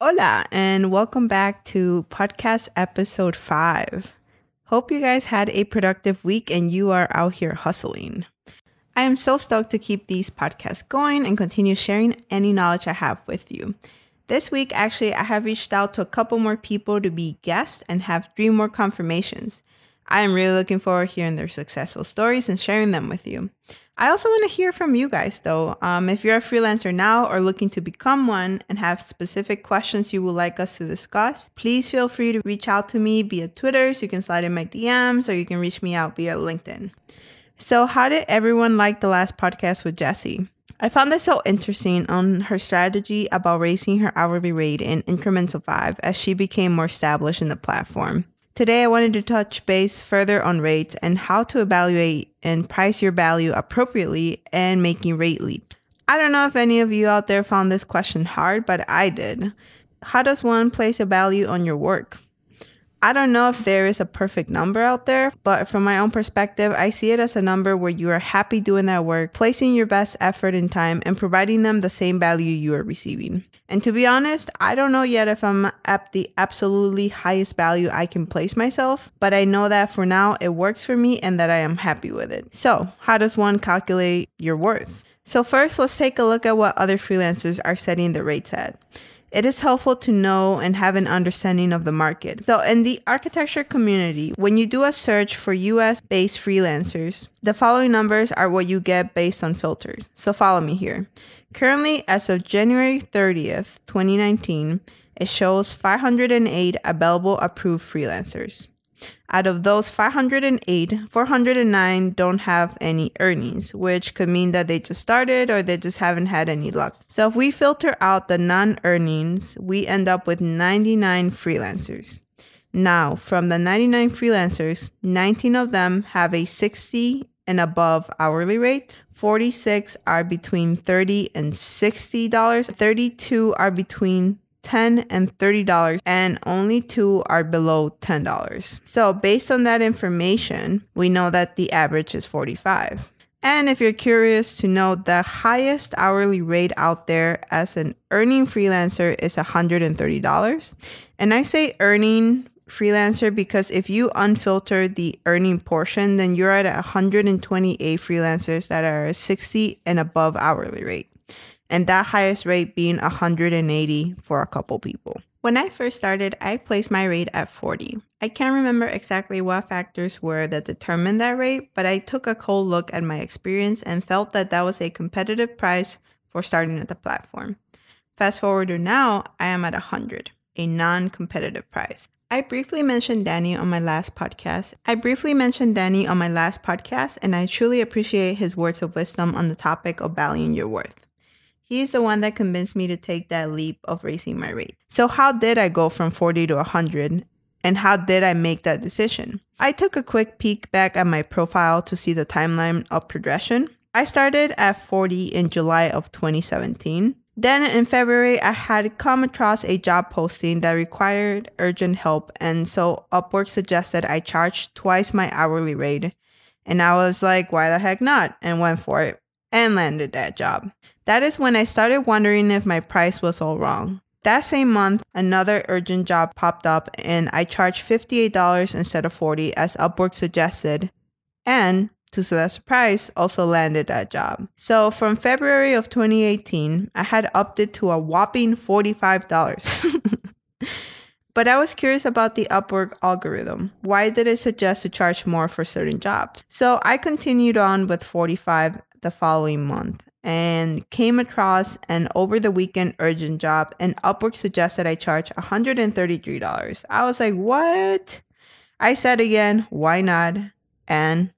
Hola, and welcome back to podcast episode five. Hope you guys had a productive week and you are out here hustling. I am so stoked to keep these podcasts going and continue sharing any knowledge I have with you. This week, actually, I have reached out to a couple more people to be guests and have three more confirmations. I am really looking forward to hearing their successful stories and sharing them with you. I also want to hear from you guys though. Um, if you're a freelancer now or looking to become one and have specific questions you would like us to discuss, please feel free to reach out to me via Twitter. So you can slide in my DMs or you can reach me out via LinkedIn. So, how did everyone like the last podcast with Jessie? I found this so interesting on her strategy about raising her hourly rate in increments of five as she became more established in the platform. Today, I wanted to touch base further on rates and how to evaluate and price your value appropriately and making rate leaps. I don't know if any of you out there found this question hard, but I did. How does one place a value on your work? I don't know if there is a perfect number out there, but from my own perspective, I see it as a number where you are happy doing that work, placing your best effort and time, and providing them the same value you are receiving. And to be honest, I don't know yet if I'm at the absolutely highest value I can place myself, but I know that for now it works for me and that I am happy with it. So, how does one calculate your worth? So, first, let's take a look at what other freelancers are setting the rates at it is helpful to know and have an understanding of the market. So, in the architecture community, when you do a search for US based freelancers, the following numbers are what you get based on filters. So, follow me here. Currently, as of January 30th, 2019, it shows 508 available approved freelancers. Out of those 508, 409 don't have any earnings, which could mean that they just started or they just haven't had any luck. So if we filter out the non earnings, we end up with 99 freelancers. Now, from the 99 freelancers, 19 of them have a 60 and above hourly rate. 46 are between 30 and $60. 32 are between 10 and $30 and only two are below $10. So based on that information, we know that the average is 45. And if you're curious to know the highest hourly rate out there as an earning freelancer is $130. And I say earning freelancer because if you unfilter the earning portion, then you're at 128 freelancers that are 60 and above hourly rate and that highest rate being 180 for a couple people. When I first started, I placed my rate at 40. I can't remember exactly what factors were that determined that rate, but I took a cold look at my experience and felt that that was a competitive price for starting at the platform. Fast forward to now, I am at 100, a non competitive price. I briefly mentioned Danny on my last podcast. I briefly mentioned Danny on my last podcast, and I truly appreciate his words of wisdom on the topic of valuing your worth. He's the one that convinced me to take that leap of raising my rate. So, how did I go from 40 to 100? And how did I make that decision? I took a quick peek back at my profile to see the timeline of progression. I started at 40 in July of 2017. Then in February, I had come across a job posting that required urgent help, and so Upwork suggested I charge twice my hourly rate. And I was like, why the heck not? And went for it and landed that job. That is when I started wondering if my price was all wrong. That same month, another urgent job popped up and I charged $58 instead of 40 as Upwork suggested. And to their surprise, also landed that job. So from February of 2018, I had upped it to a whopping $45. but I was curious about the Upwork algorithm. Why did it suggest to charge more for certain jobs? So I continued on with 45 the following month and came across an over the weekend urgent job and Upwork suggested I charge $133. I was like, what? I said again, why not? And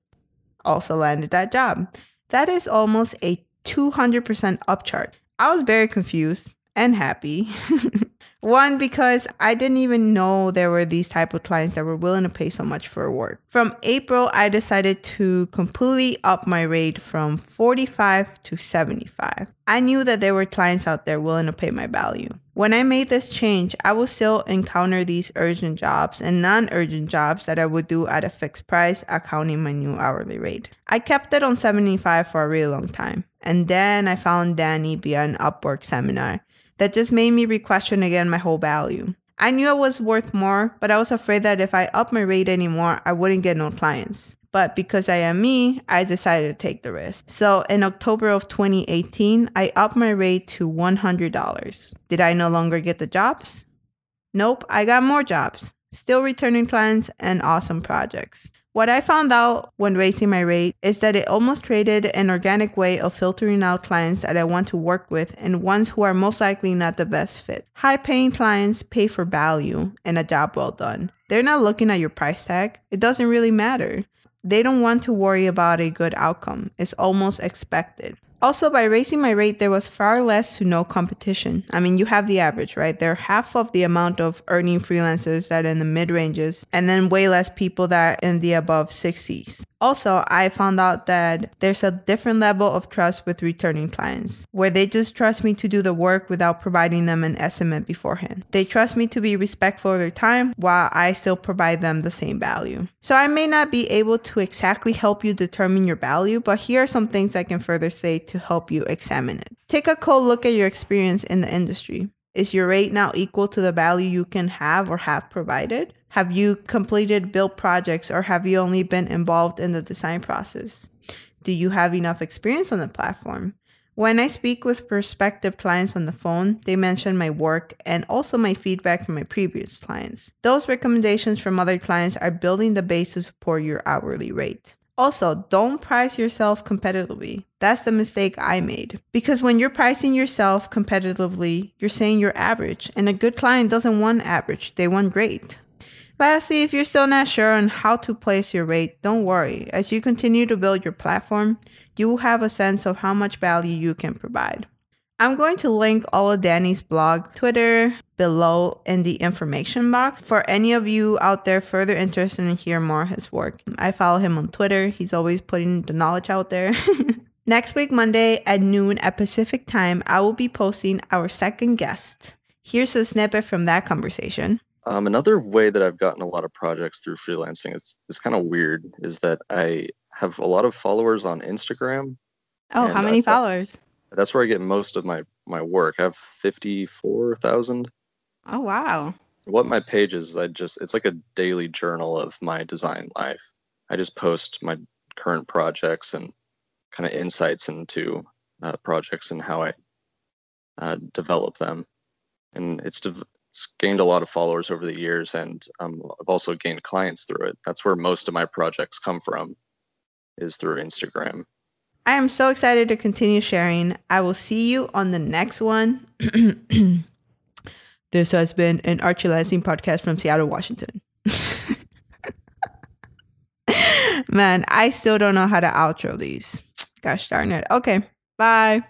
also landed that job. That is almost a 200% upcharge. I was very confused and happy. One, because I didn't even know there were these type of clients that were willing to pay so much for work. From April, I decided to completely up my rate from 45 to 75. I knew that there were clients out there willing to pay my value. When I made this change, I would still encounter these urgent jobs and non urgent jobs that I would do at a fixed price, accounting my new hourly rate. I kept it on 75 for a really long time. And then I found Danny via an Upwork seminar that just made me re-question again my whole value. I knew I was worth more, but I was afraid that if I upped my rate anymore, I wouldn't get no clients. But because I am me, I decided to take the risk. So in October of 2018, I upped my rate to $100. Did I no longer get the jobs? Nope, I got more jobs, still returning clients and awesome projects. What I found out when raising my rate is that it almost created an organic way of filtering out clients that I want to work with and ones who are most likely not the best fit. High paying clients pay for value and a job well done. They're not looking at your price tag, it doesn't really matter. They don't want to worry about a good outcome, it's almost expected. Also, by raising my rate, there was far less to no competition. I mean, you have the average, right? There are half of the amount of earning freelancers that are in the mid ranges, and then way less people that are in the above 60s. Also, I found out that there's a different level of trust with returning clients, where they just trust me to do the work without providing them an estimate beforehand. They trust me to be respectful of their time while I still provide them the same value. So I may not be able to exactly help you determine your value, but here are some things I can further say to help you examine it. Take a cold look at your experience in the industry. Is your rate now equal to the value you can have or have provided? Have you completed build projects or have you only been involved in the design process? Do you have enough experience on the platform? When I speak with prospective clients on the phone, they mention my work and also my feedback from my previous clients. Those recommendations from other clients are building the base to support your hourly rate. Also, don't price yourself competitively. That's the mistake I made. Because when you're pricing yourself competitively, you're saying you're average, and a good client doesn't want average, they want great. Lastly, if you're still not sure on how to place your rate, don't worry. As you continue to build your platform, you will have a sense of how much value you can provide. I'm going to link all of Danny's blog, Twitter below in the information box for any of you out there further interested in hear more his work. I follow him on Twitter. He's always putting the knowledge out there. Next week, Monday at noon at Pacific time, I will be posting our second guest. Here's a snippet from that conversation. Um, another way that I've gotten a lot of projects through freelancing is, is kind of weird is that I have a lot of followers on Instagram. Oh, how many followers? That's where I get most of my my work. I have 54,000. Oh, wow. What my page is, I just it's like a daily journal of my design life. I just post my current projects and kind of insights into uh, projects and how I uh, develop them. And it's de- it's gained a lot of followers over the years, and um, I've also gained clients through it. That's where most of my projects come from, is through Instagram. I am so excited to continue sharing. I will see you on the next one. this has been an Archie Lansing podcast from Seattle, Washington. Man, I still don't know how to outro these. Gosh darn it. Okay, bye.